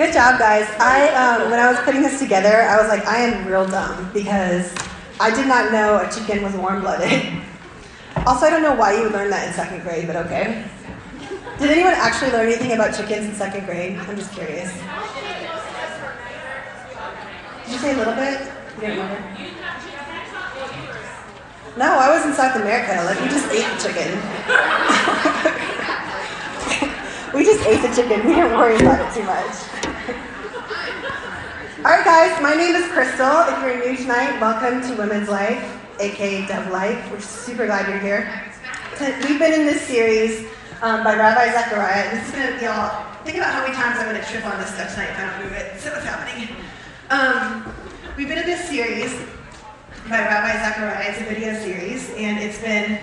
Good job, guys. I um, when I was putting this together, I was like, I am real dumb because I did not know a chicken was warm-blooded. Also, I don't know why you would learn that in second grade, but okay. Did anyone actually learn anything about chickens in second grade? I'm just curious. Did you say a little bit? No, I was in South America. Like we just ate the chicken. we just ate the chicken. We didn't worry about it too much. All right, guys. My name is Crystal. If you're new tonight, welcome to Women's Life, aka Dev Life. We're super glad you're here. We've been in this series um, by Rabbi Zechariah. This is going to be all. Think about how many times I'm going to trip on this stuff tonight if I don't move it. So what's happening? Um, we've been in this series by Rabbi Zechariah. It's a video series, and it's been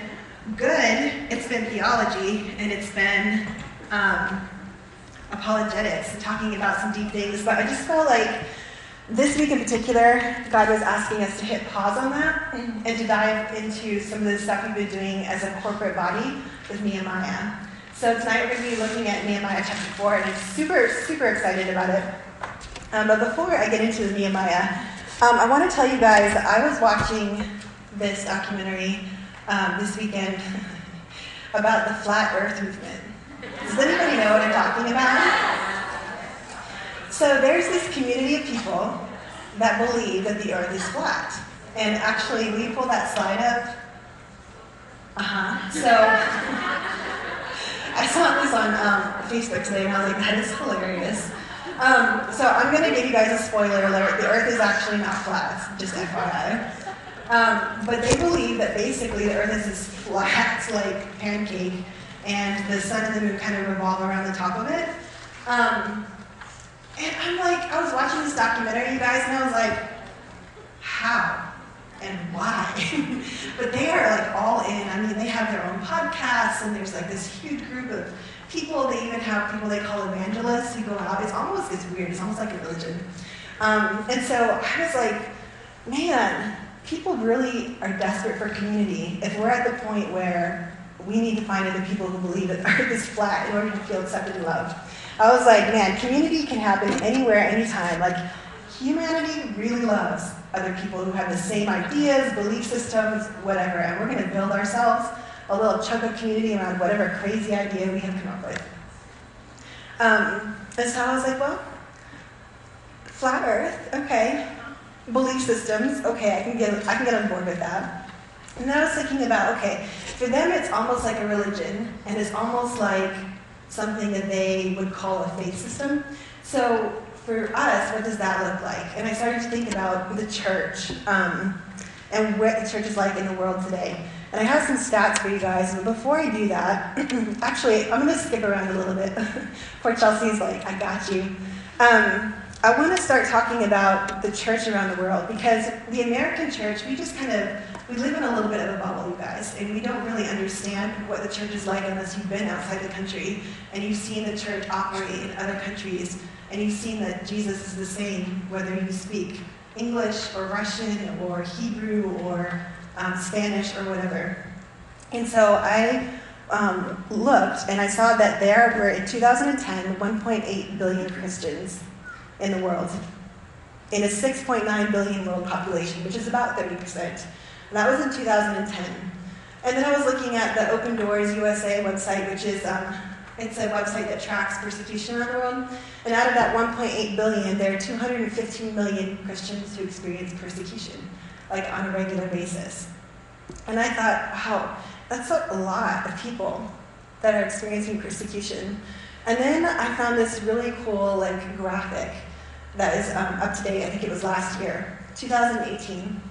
good. It's been theology, and it's been um, apologetics, talking about some deep things. But I just felt like this week in particular, God was asking us to hit pause on that and to dive into some of the stuff we've been doing as a corporate body with Nehemiah. So tonight we're going to be looking at Nehemiah chapter 4, and I'm super, super excited about it. Um, but before I get into Nehemiah, um, I want to tell you guys that I was watching this documentary um, this weekend about the flat earth movement. Does anybody know what I'm talking about? So there's this community of people that believe that the earth is flat. And actually, we pull that slide up. Uh huh. So I saw this on um, Facebook today and I was like, that is hilarious. Um, so I'm going to give you guys a spoiler alert. The Earth is actually not flat, just FYI. Um, but they believe that basically the Earth is this flat, like pancake, and the sun and the moon kind of revolve around the top of it. Um, and I'm like, I was watching this documentary, you guys, and I was like, how and why? but they are like all in. I mean, they have their own podcasts, and there's like this huge group of people. They even have people they call evangelists who go out. It's almost it's weird. It's almost like a religion. Um, and so I was like, man, people really are desperate for community. If we're at the point where we need to find other people who believe that Earth is flat in order to feel accepted and loved. I was like, man, community can happen anywhere, anytime. Like, humanity really loves other people who have the same ideas, belief systems, whatever, and we're going to build ourselves a little chunk of community around whatever crazy idea we have come up with. Um, and so I was like, well, flat Earth, okay. Belief systems, okay, I can get I can get on board with that. And then I was thinking about, okay, for them it's almost like a religion, and it's almost like something that they would call a faith system. So for us, what does that look like? And I started to think about the church um, and what the church is like in the world today. And I have some stats for you guys, but before I do that, actually, I'm going to skip around a little bit. Poor Chelsea's like, I got you. Um, I want to start talking about the church around the world because the American church, we just kind of we live in a little bit of a bubble, you guys, and we don't really understand what the church is like unless you've been outside the country and you've seen the church operate in other countries and you've seen that Jesus is the same whether you speak English or Russian or Hebrew or um, Spanish or whatever. And so I um, looked and I saw that there were in 2010 1.8 billion Christians in the world in a 6.9 billion world population, which is about 30%. That was in 2010. And then I was looking at the Open Doors USA website, which is um, it's a website that tracks persecution around the world. And out of that 1.8 billion, there are 215 million Christians who experience persecution, like on a regular basis. And I thought, wow, that's a lot of people that are experiencing persecution. And then I found this really cool like graphic that is um, up to date. I think it was last year, 2018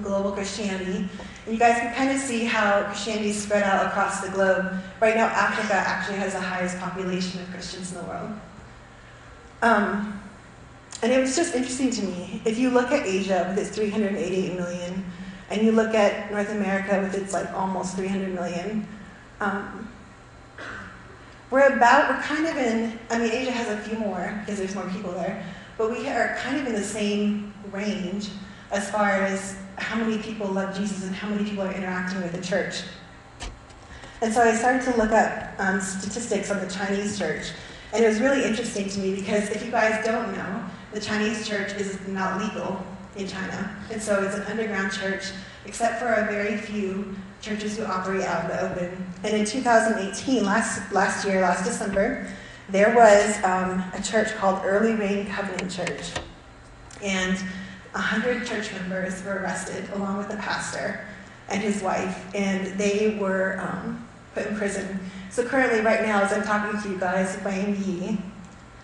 global Christianity. And you guys can kind of see how Christianity is spread out across the globe. Right now, Africa actually has the highest population of Christians in the world. Um, and it was just interesting to me. If you look at Asia with its 388 million, and you look at North America with its like almost 300 million, um, we're about, we're kind of in, I mean, Asia has a few more because there's more people there, but we are kind of in the same range as far as how many people love Jesus and how many people are interacting with the church. And so I started to look up um, statistics on the Chinese church. And it was really interesting to me because if you guys don't know, the Chinese church is not legal in China. And so it's an underground church, except for a very few churches who operate out in the open. And in 2018, last, last year, last December, there was um, a church called Early Rain Covenant Church. And 100 church members were arrested, along with the pastor and his wife, and they were um, put in prison. So currently, right now, as I'm talking to you guys, Wang Yi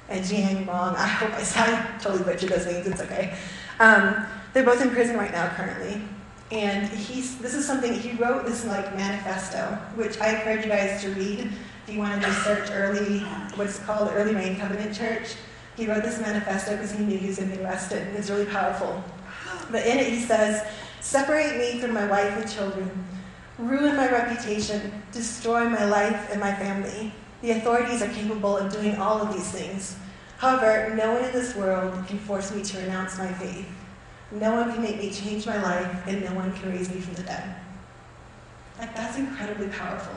and Jiang Wang, I hope I, I totally butchered those names, it's okay. Um, they're both in prison right now, currently. And he's, this is something, he wrote this like manifesto, which I encourage you guys to read if you want to just search early, what's called Early Rain Covenant Church. He wrote this manifesto because he knew he was going to be arrested, it's really powerful. But in it, he says, Separate me from my wife and children, ruin my reputation, destroy my life and my family. The authorities are capable of doing all of these things. However, no one in this world can force me to renounce my faith. No one can make me change my life, and no one can raise me from the dead. Like, that's incredibly powerful.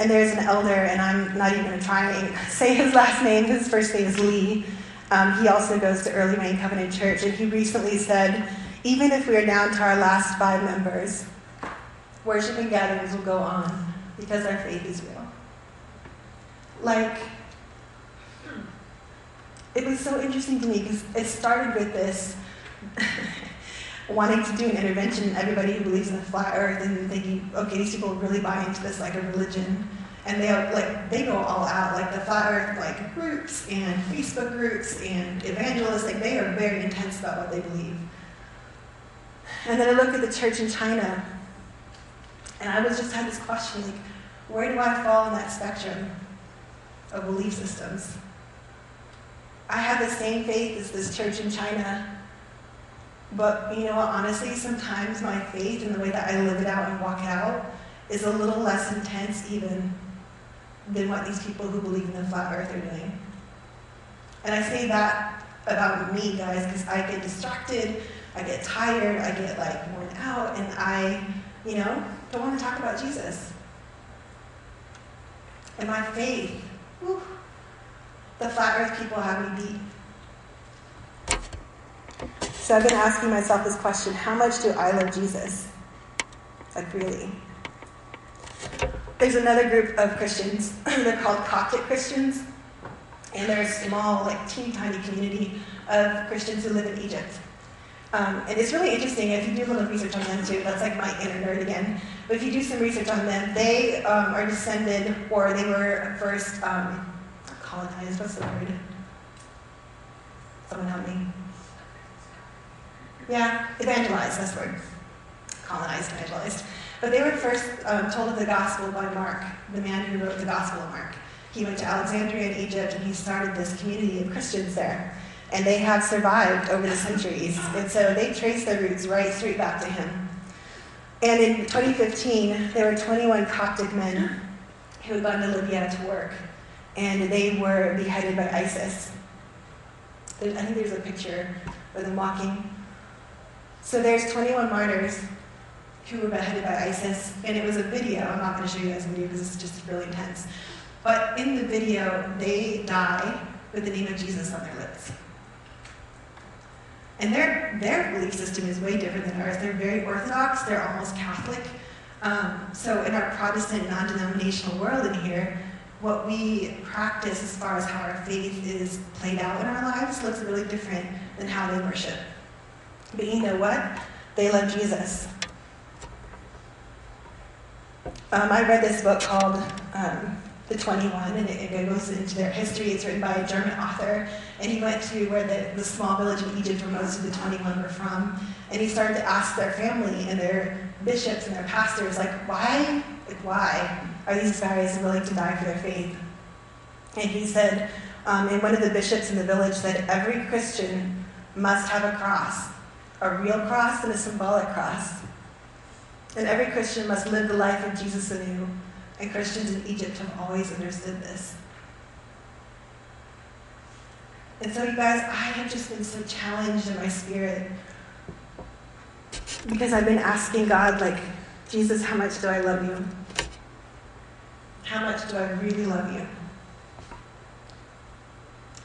And there's an elder, and I'm not even going to try and say his last name. His first name is Lee. Um, he also goes to Early Rain Covenant Church, and he recently said, even if we are down to our last five members, worship and gatherings will go on because our faith is real. Like, it was so interesting to me because it started with this wanting to do an intervention, everybody who believes in the flat earth, and thinking, okay, these people really buy into this like a religion. And they like they go all out, like the flat earth like groups and Facebook groups and evangelists, like they are very intense about what they believe. And then I look at the church in China, and I was just had this question, like, where do I fall in that spectrum of belief systems? I have the same faith as this church in China. But you know what? Honestly, sometimes my faith and the way that I live it out and walk out is a little less intense even than what these people who believe in the flat earth are doing. And I say that about me, guys, because I get distracted, I get tired, I get like worn out, and I, you know, don't want to talk about Jesus. And my faith, whew, the flat earth people have me beat. So I've been asking myself this question how much do I love Jesus? Like, really? There's another group of Christians. they're called Coptic Christians. And they're a small, like, teeny tiny community of Christians who live in Egypt. Um, and it's really interesting if you do a little research on them too. That's like my inner nerd again. But if you do some research on them, they um, are descended, or they were first um, colonized. What's the word? Someone help me. Yeah, evangelized. That's the word. Colonized, evangelized. But they were first um, told of the gospel by Mark, the man who wrote the Gospel of Mark. He went to Alexandria in Egypt and he started this community of Christians there. And they have survived over the centuries. And so they trace their roots right straight back to him. And in 2015, there were 21 Coptic men who had gone to Libya to work. And they were beheaded by ISIS. I think there's a picture of them walking. So there's 21 martyrs who were beheaded by ISIS, and it was a video. I'm not going to show you guys the video because it's just really intense. But in the video, they die with the name of Jesus on their lips. And their, their belief system is way different than ours. They're very orthodox, they're almost Catholic. Um, so, in our Protestant, non denominational world in here, what we practice as far as how our faith is played out in our lives looks really different than how they worship. But you know what? They love Jesus. Um, I read this book called um, The 21, and it, it, goes into their history. It's written by a German author, and he went to where the, the small village in Egypt where most of the 21 were from, and he started to ask their family and their bishops and their pastors, like, why, like, why are these guys willing to die for their faith? And he said, um, and one of the bishops in the village said, every Christian must have a cross, a real cross and a symbolic cross. And every Christian must live the life of Jesus anew. And Christians in Egypt have always understood this. And so, you guys, I have just been so challenged in my spirit because I've been asking God, like, Jesus, how much do I love you? How much do I really love you?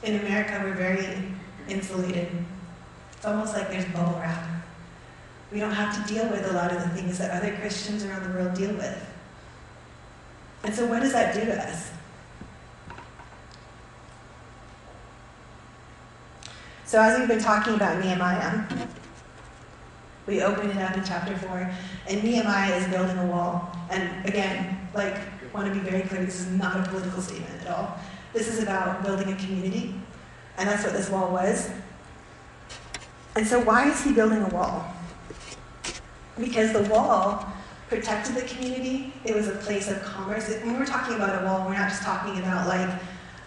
In America, we're very insulated. It's almost like there's bubble wrap. We don't have to deal with a lot of the things that other Christians around the world deal with. And so, what does that do to us? So, as we've been talking about Nehemiah, we open it up in chapter 4, and Nehemiah is building a wall. And again, like, want to be very clear this is not a political statement at all. This is about building a community, and that's what this wall was. And so, why is he building a wall? Because the wall protected the community. It was a place of commerce. When we're talking about a wall, we're not just talking about like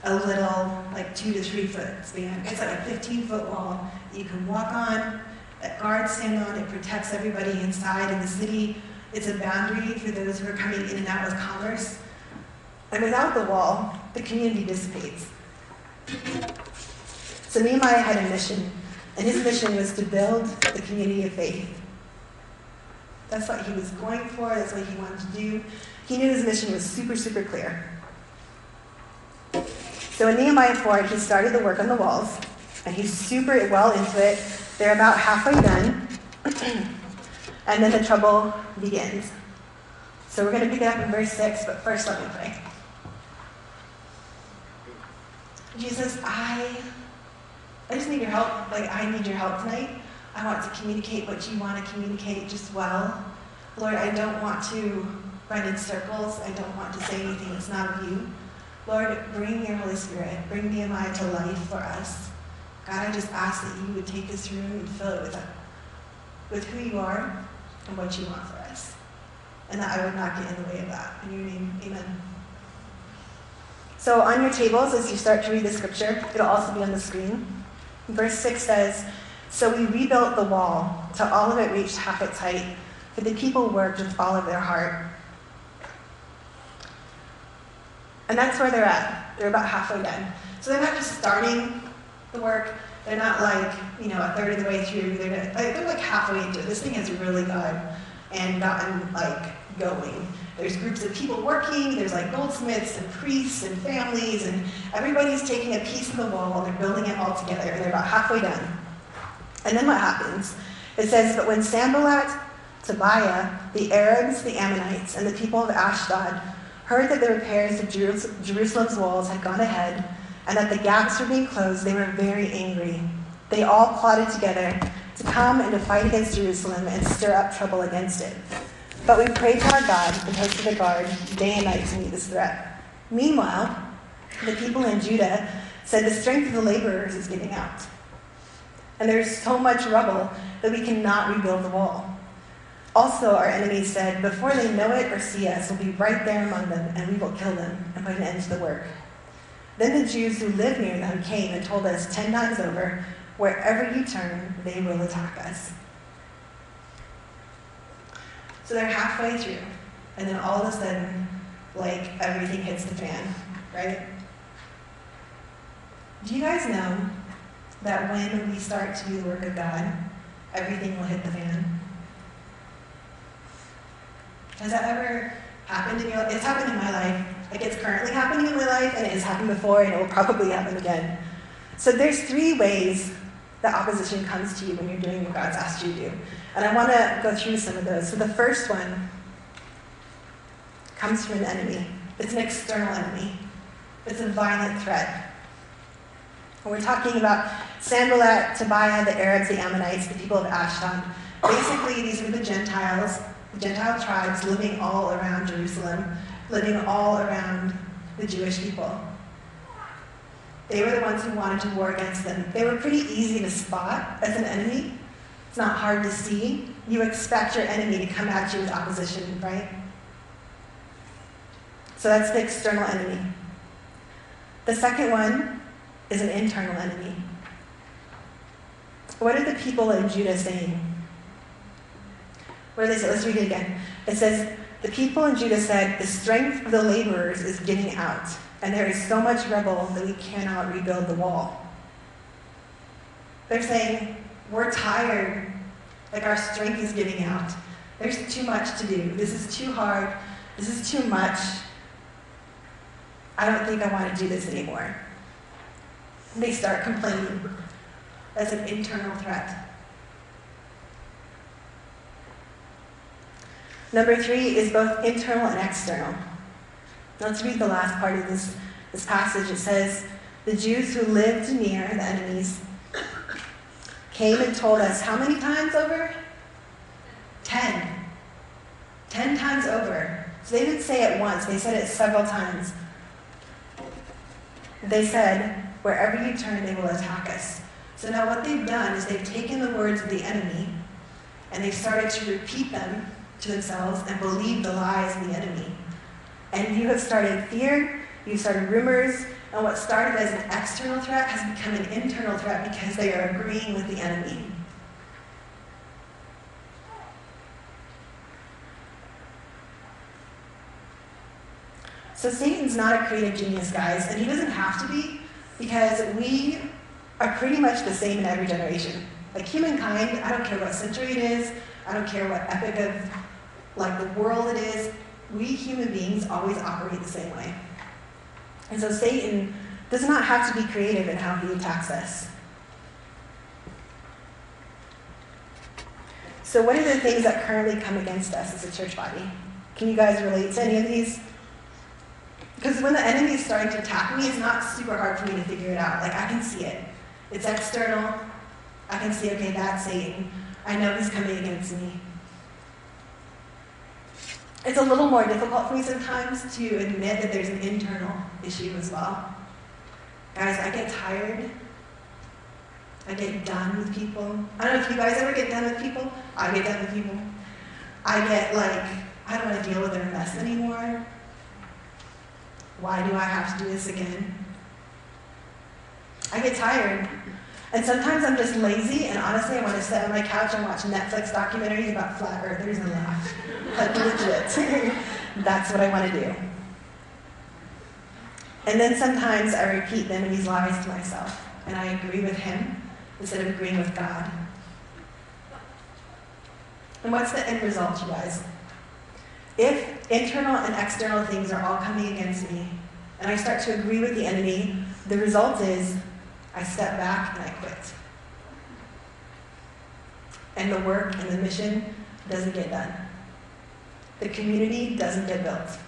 a little, like two to three foot span. It's like a 15 foot wall you can walk on, that guards stand on. It protects everybody inside in the city. It's a boundary for those who are coming in and out with commerce. And without the wall, the community dissipates. So Nehemiah had a mission, and his mission was to build the community of faith. That's what he was going for, that's what he wanted to do. He knew his mission was super, super clear. So in Nehemiah 4, he started the work on the walls, and he's super well into it. They're about halfway done, and then the trouble begins. So we're going to pick it up in verse 6, but first let me pray. Jesus, I, I just need your help. Like, I need your help tonight. I want to communicate what you want to communicate just well. Lord, I don't want to run in circles. I don't want to say anything that's not of you. Lord, bring your Holy Spirit. Bring Nehemiah to life for us. God, I just ask that you would take this room and fill it with, a, with who you are and what you want for us. And that I would not get in the way of that. In your name, amen. So on your tables, as you start to read the scripture, it'll also be on the screen. Verse 6 says, so we rebuilt the wall till all of it reached half its height, for the people worked with all of their heart. And that's where they're at. They're about halfway done. So they're not just starting the work. They're not like, you know, a third of the way through. They're, like, they're like halfway into it. This thing has really gone and gotten like going. There's groups of people working, there's like goldsmiths and priests and families, and everybody's taking a piece of the wall and they're building it all together, and they're about halfway done. And then what happens? It says, But when Sanballat, Tobiah, the Arabs, the Ammonites, and the people of Ashdod heard that the repairs of Jerusalem's walls had gone ahead and that the gaps were being closed, they were very angry. They all plotted together to come and to fight against Jerusalem and stir up trouble against it. But we prayed to our God and of the guard day and night to meet this threat. Meanwhile, the people in Judah said the strength of the laborers is giving out and there's so much rubble that we cannot rebuild the wall. Also, our enemies said, Before they know it or see us, we'll be right there among them, and we will kill them and put an end to the work. Then the Jews who lived near them came and told us ten times over, Wherever you turn, they will attack us. So they're halfway through, and then all of a sudden, like everything hits the fan, right? Do you guys know that when we start to do the work of God, everything will hit the fan? Has that ever happened in your life? It's happened in my life. Like it's currently happening in my life, and it has happened before, and it will probably happen again. So there's three ways that opposition comes to you when you're doing what God's asked you to do. And I want to go through some of those. So the first one comes from an enemy. It's an external enemy. It's a violent threat. And we're talking about Sanballat, Tobiah, the Arabs, the Ammonites, the people of Ashdod. Basically, these were the Gentiles, the Gentile tribes living all around Jerusalem, living all around the Jewish people. They were the ones who wanted to war against them. They were pretty easy to spot as an enemy. It's not hard to see. You expect your enemy to come at you with opposition, right? So that's the external enemy. The second one is an internal enemy. What are the people in Judah saying? What do they say? Let's read it again. It says, The people in Judah said, The strength of the laborers is getting out, and there is so much rubble that we cannot rebuild the wall. They're saying, We're tired, like our strength is giving out. There's too much to do. This is too hard. This is too much. I don't think I want to do this anymore. They start complaining as an internal threat. Number three is both internal and external. Let's read the last part of this, this passage. It says, The Jews who lived near the enemies came and told us how many times over? Ten. Ten times over. So they didn't say it once, they said it several times. They said, Wherever you turn, they will attack us. So now what they've done is they've taken the words of the enemy and they've started to repeat them to themselves and believe the lies of the enemy. And you have started fear, you've started rumors, and what started as an external threat has become an internal threat because they are agreeing with the enemy. So Satan's not a creative genius, guys, and he doesn't have to be because we are pretty much the same in every generation. Like humankind, I don't care what century it is, I don't care what epic of like the world it is, we human beings always operate the same way. And so Satan does not have to be creative in how he attacks us. So, what are the things that currently come against us as a church body? Can you guys relate to any of these? Because when the enemy is starting to attack me, it's not super hard for me to figure it out. Like, I can see it. It's external. I can see, okay, that's Satan. I know he's coming against me. It's a little more difficult for me sometimes to admit that there's an internal issue as well. Guys, I get tired. I get done with people. I don't know if you guys ever get done with people. I get done with people. I get like, I don't want to deal with their mess anymore. Why do I have to do this again? I get tired. And sometimes I'm just lazy, and honestly, I want to sit on my couch and watch Netflix documentaries about flat earthers and laugh. Like, legit. That's what I want to do. And then sometimes I repeat the enemy's lies to myself, and I agree with him instead of agreeing with God. And what's the end result, you guys? If internal and external things are all coming against me, and I start to agree with the enemy, the result is I step back and I quit. And the work and the mission doesn't get done. The community doesn't get built.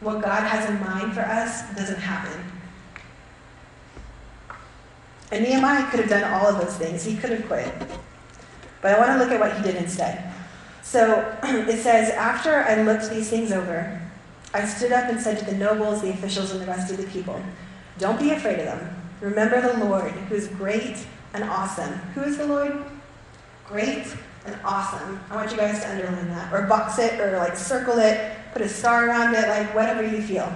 What God has in mind for us doesn't happen. And Nehemiah could have done all of those things. He could have quit. But I want to look at what he did instead. So it says, After I looked these things over, I stood up and said to the nobles, the officials, and the rest of the people, Don't be afraid of them. Remember the Lord, who is great and awesome. Who is the Lord? Great and awesome. I want you guys to underline that, or box it, or like circle it, put a star around it, like whatever you feel.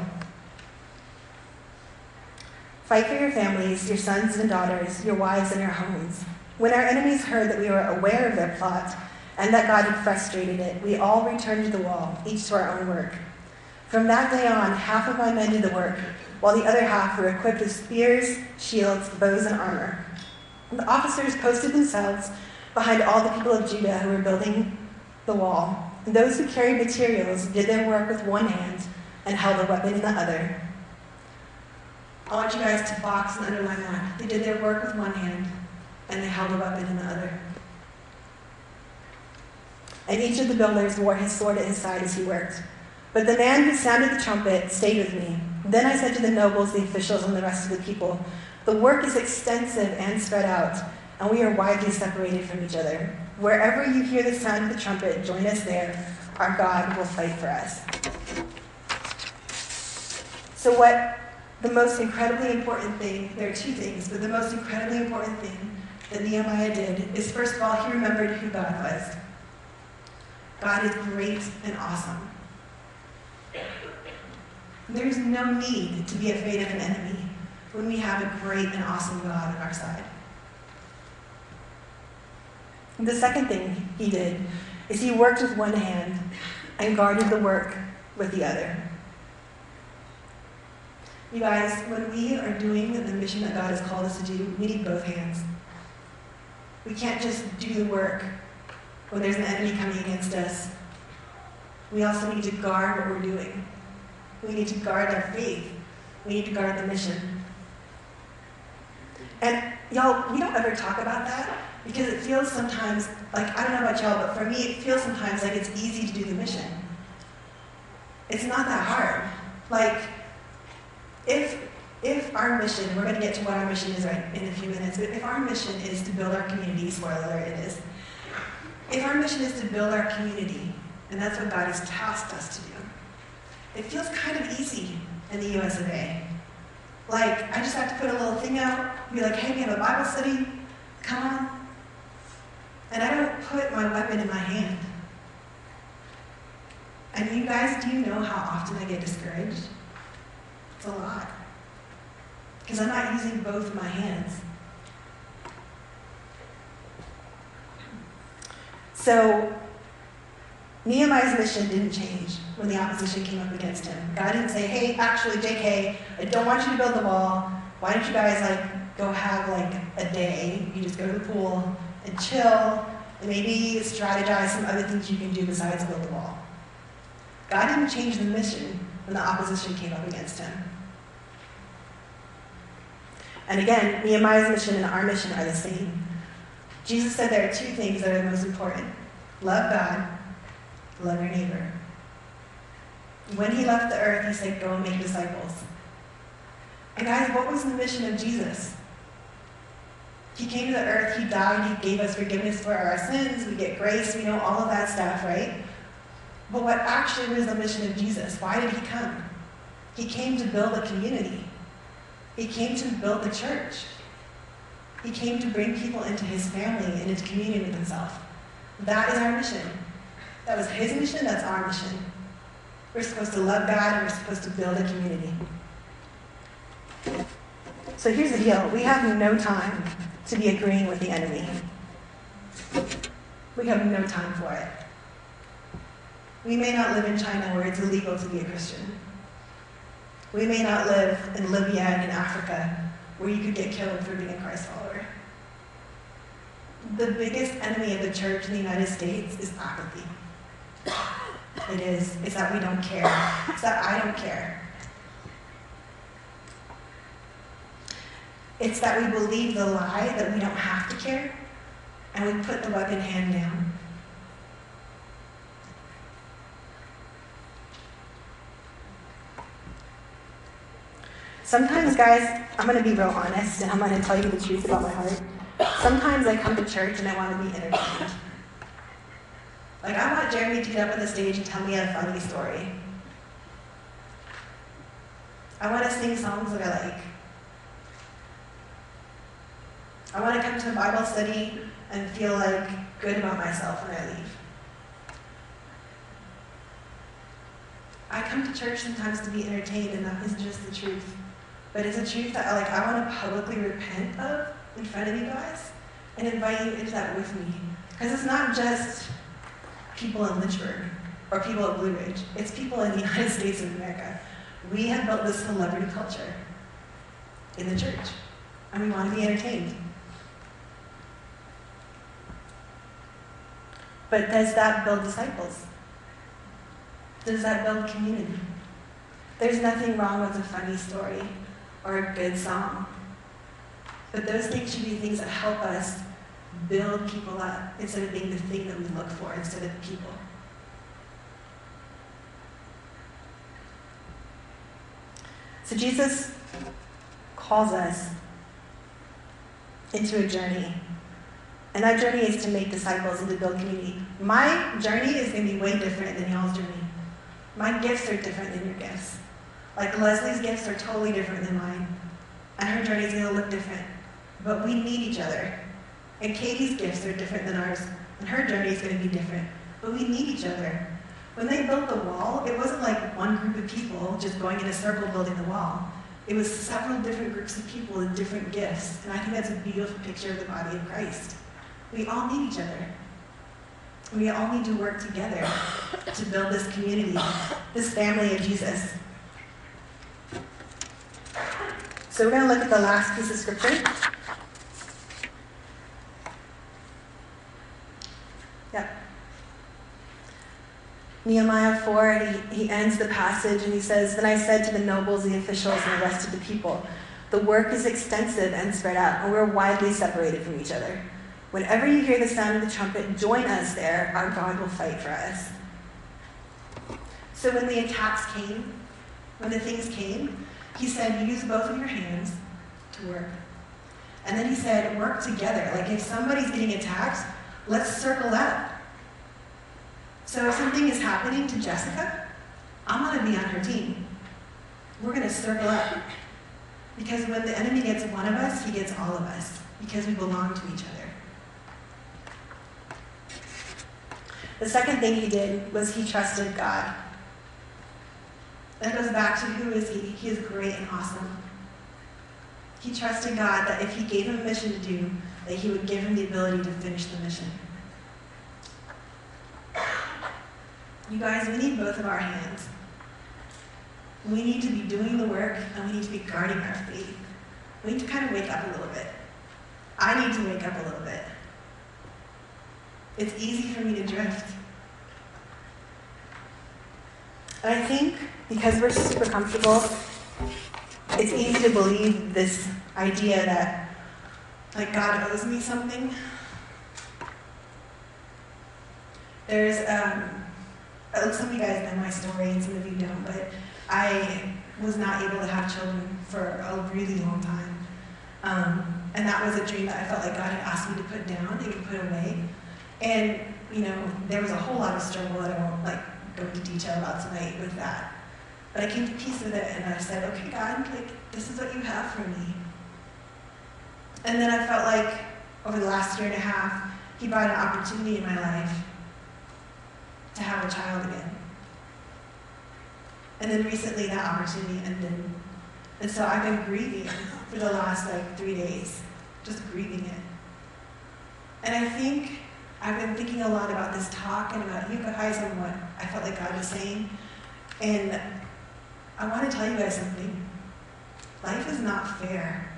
Fight for your families, your sons and daughters, your wives and your homes. When our enemies heard that we were aware of their plot and that God had frustrated it, we all returned to the wall, each to our own work. From that day on, half of my men did the work, while the other half were equipped with spears, shields, bows, and armor. The officers posted themselves behind all the people of Judah who were building the wall. And those who carried materials did their work with one hand and held a weapon in the other. I want you guys to box and underline that. They did their work with one hand and they held a weapon in the other. And each of the builders wore his sword at his side as he worked. But the man who sounded the trumpet stayed with me. Then I said to the nobles, the officials, and the rest of the people, The work is extensive and spread out, and we are widely separated from each other. Wherever you hear the sound of the trumpet, join us there. Our God will fight for us. So, what the most incredibly important thing, there are two things, but the most incredibly important thing that Nehemiah did is first of all, he remembered who God was. God is great and awesome. There's no need to be afraid of an enemy when we have a great and awesome God on our side. The second thing he did is he worked with one hand and guarded the work with the other. You guys, when we are doing the mission that God has called us to do, we need both hands. We can't just do the work when there's an enemy coming against us. We also need to guard what we're doing. We need to guard our faith. We need to guard the mission. And y'all, we don't ever talk about that because it feels sometimes like, I don't know about y'all, but for me, it feels sometimes like it's easy to do the mission. It's not that hard. Like, if if our mission, we're going to get to what our mission is right in a few minutes, but if our mission is to build our community, spoiler alert, it is. If our mission is to build our community, and that's what God has tasked us to do, it feels kind of easy in the US of A. Like, I just have to put a little thing out, be like, hey, we have a Bible study, come on. And I don't put my weapon in my hand. And you guys, do you know how often I get discouraged? It's a lot. Because I'm not using both my hands. So, Nehemiah's mission didn't change when the opposition came up against him. God didn't say, hey, actually, JK, I don't want you to build the wall. Why don't you guys, like, go have, like, a day? You just go to the pool and chill and maybe strategize some other things you can do besides build the wall. God didn't change the mission when the opposition came up against him. And again, Nehemiah's mission and our mission are the same. Jesus said there are two things that are the most important love God, love your neighbor. When he left the earth, he said, Go and make disciples. And guys, what was the mission of Jesus? He came to the earth, he died, he gave us forgiveness for our sins, we get grace, we know all of that stuff, right? But what actually was the mission of Jesus? Why did he come? He came to build a community. He came to build the church. He came to bring people into his family and into communion with himself. That is our mission. That was his mission, that's our mission. We're supposed to love God and we're supposed to build a community. So here's the deal we have no time to be agreeing with the enemy. We have no time for it. We may not live in China where it's illegal to be a Christian. We may not live in Libya and in Africa where you could get killed for being a Christ follower. The biggest enemy of the church in the United States is apathy. It is. It's that we don't care. It's that I don't care. It's that we believe the lie that we don't have to care, and we put the weapon hand down. Sometimes, guys, I'm going to be real honest and I'm going to tell you the truth about my heart. Sometimes I come to church and I want to be entertained. Like, I want Jeremy to get up on the stage and tell me a funny story. I want to sing songs that I like. I want to come to a Bible study and feel like good about myself when I leave. I come to church sometimes to be entertained, and that is just the truth. But it's a truth that like I want to publicly repent of in front of you guys and invite you into that with me. Because it's not just people in Lynchburg or people at Blue Ridge. It's people in the United States of America. We have built this celebrity culture in the church. And we want to be entertained. But does that build disciples? Does that build community? There's nothing wrong with a funny story or a good song. But those things should be things that help us build people up instead of being the thing that we look for instead of people. So Jesus calls us into a journey. And that journey is to make disciples and to build community. My journey is going to be way different than y'all's journey. My gifts are different than your gifts. Like Leslie's gifts are totally different than mine, and her journey is going to look different. But we need each other. And Katie's gifts are different than ours, and her journey is going to be different. But we need each other. When they built the wall, it wasn't like one group of people just going in a circle building the wall. It was several different groups of people with different gifts. And I think that's a beautiful picture of the body of Christ. We all need each other. We all need to work together to build this community, this family of Jesus. So we're going to look at the last piece of scripture. Nehemiah 4, and he, he ends the passage and he says, Then I said to the nobles, the officials, and the rest of the people, The work is extensive and spread out, and we're widely separated from each other. Whenever you hear the sound of the trumpet, join us there. Our God will fight for us. So when the attacks came, when the things came, he said, Use both of your hands to work. And then he said, Work together. Like if somebody's getting attacked, let's circle up. So if something is happening to Jessica, I'm going to be on her team. We're going to circle up. Because when the enemy gets one of us, he gets all of us. Because we belong to each other. The second thing he did was he trusted God. That goes back to who is he? He is great and awesome. He trusted God that if he gave him a mission to do, that he would give him the ability to finish the mission. You guys, we need both of our hands. We need to be doing the work and we need to be guarding our faith. We need to kind of wake up a little bit. I need to wake up a little bit. It's easy for me to drift. And I think because we're super comfortable, it's easy to believe this idea that like God owes me something. There's um, some of you guys know my story and some of you don't, but I was not able to have children for a really long time. Um, and that was a dream that I felt like God had asked me to put down and to put away. And, you know, there was a whole lot of struggle that I won't like go into detail about tonight with that. But I came to peace with it and I said, okay, God, like, this is what you have for me. And then I felt like over the last year and a half, He brought an opportunity in my life to have a child again. And then recently that opportunity ended. And so I've been grieving for the last like three days, just grieving it. And I think I've been thinking a lot about this talk and about you guys and what I felt like God was saying. And I want to tell you guys something. Life is not fair.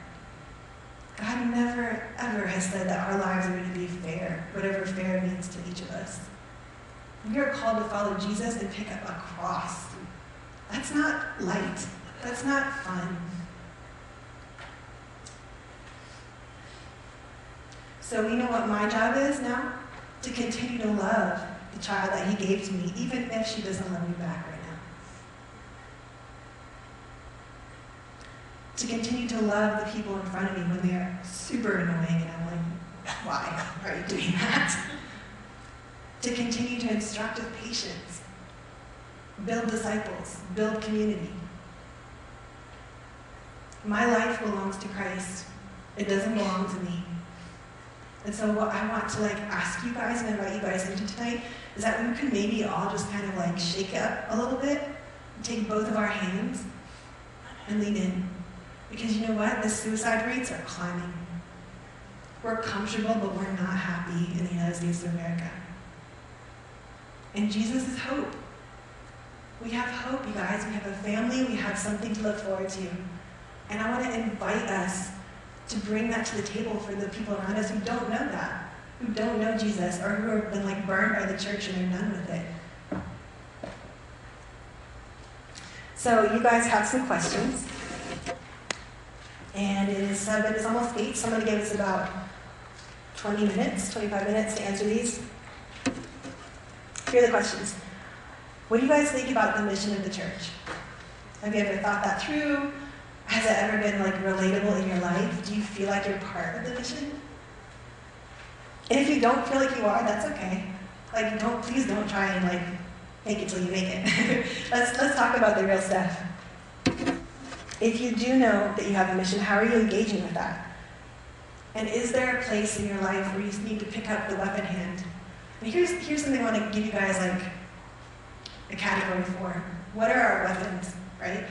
God never, ever has said that our lives are going to be fair, whatever fair means to each of us. We are called to follow Jesus and pick up a cross. That's not light. That's not fun. So we know what my job is now? To continue to love the child that he gave to me, even if she doesn't love me back right now. To continue to love the people in front of me when they're super annoying and I'm like, why are you doing that? To continue to instruct with patience, build disciples, build community. My life belongs to Christ. It doesn't belong to me. And so what I want to like ask you guys and invite you guys into tonight is that we could maybe all just kind of like shake up a little bit, take both of our hands and lean in. Because you know what? The suicide rates are climbing. We're comfortable, but we're not happy in the United States of America. And Jesus is hope. We have hope, you guys. We have a family. We have something to look forward to. And I want to invite us to bring that to the table for the people around us who don't know that, who don't know Jesus, or who have been like burned by the church and they're done with it. So you guys have some questions. And it is seven, it's almost eight. Somebody gave us about 20 minutes, 25 minutes to answer these. Here are the questions. What do you guys think about the mission of the church? Have you ever thought that through? Has it ever been like relatable in your life? Do you feel like you're part of the mission? And if you don't feel like you are, that's okay. Like don't please don't try and like make it till you make it. let's let's talk about the real stuff. If you do know that you have a mission, how are you engaging with that? And is there a place in your life where you need to pick up the weapon hand and here's, here's something I want to give you guys like a category for. What are our weapons, right?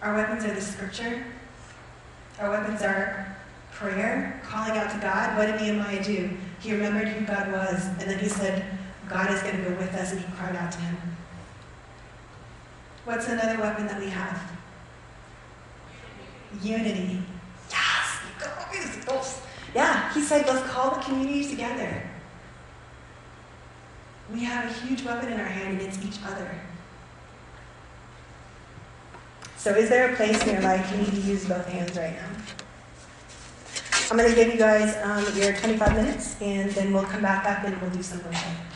Our weapons are the scripture. Our weapons are prayer, calling out to God. What did Nehemiah do? He remembered who God was, and then he said, God is going to go with us, and he cried out to him. What's another weapon that we have? Unity. Yes, Yeah, he said, let's call the community together. We have a huge weapon in our hand against each other. So, is there a place in your life you need to use both hands right now? I'm going to give you guys um, your 25 minutes, and then we'll come back up and we'll do some worship.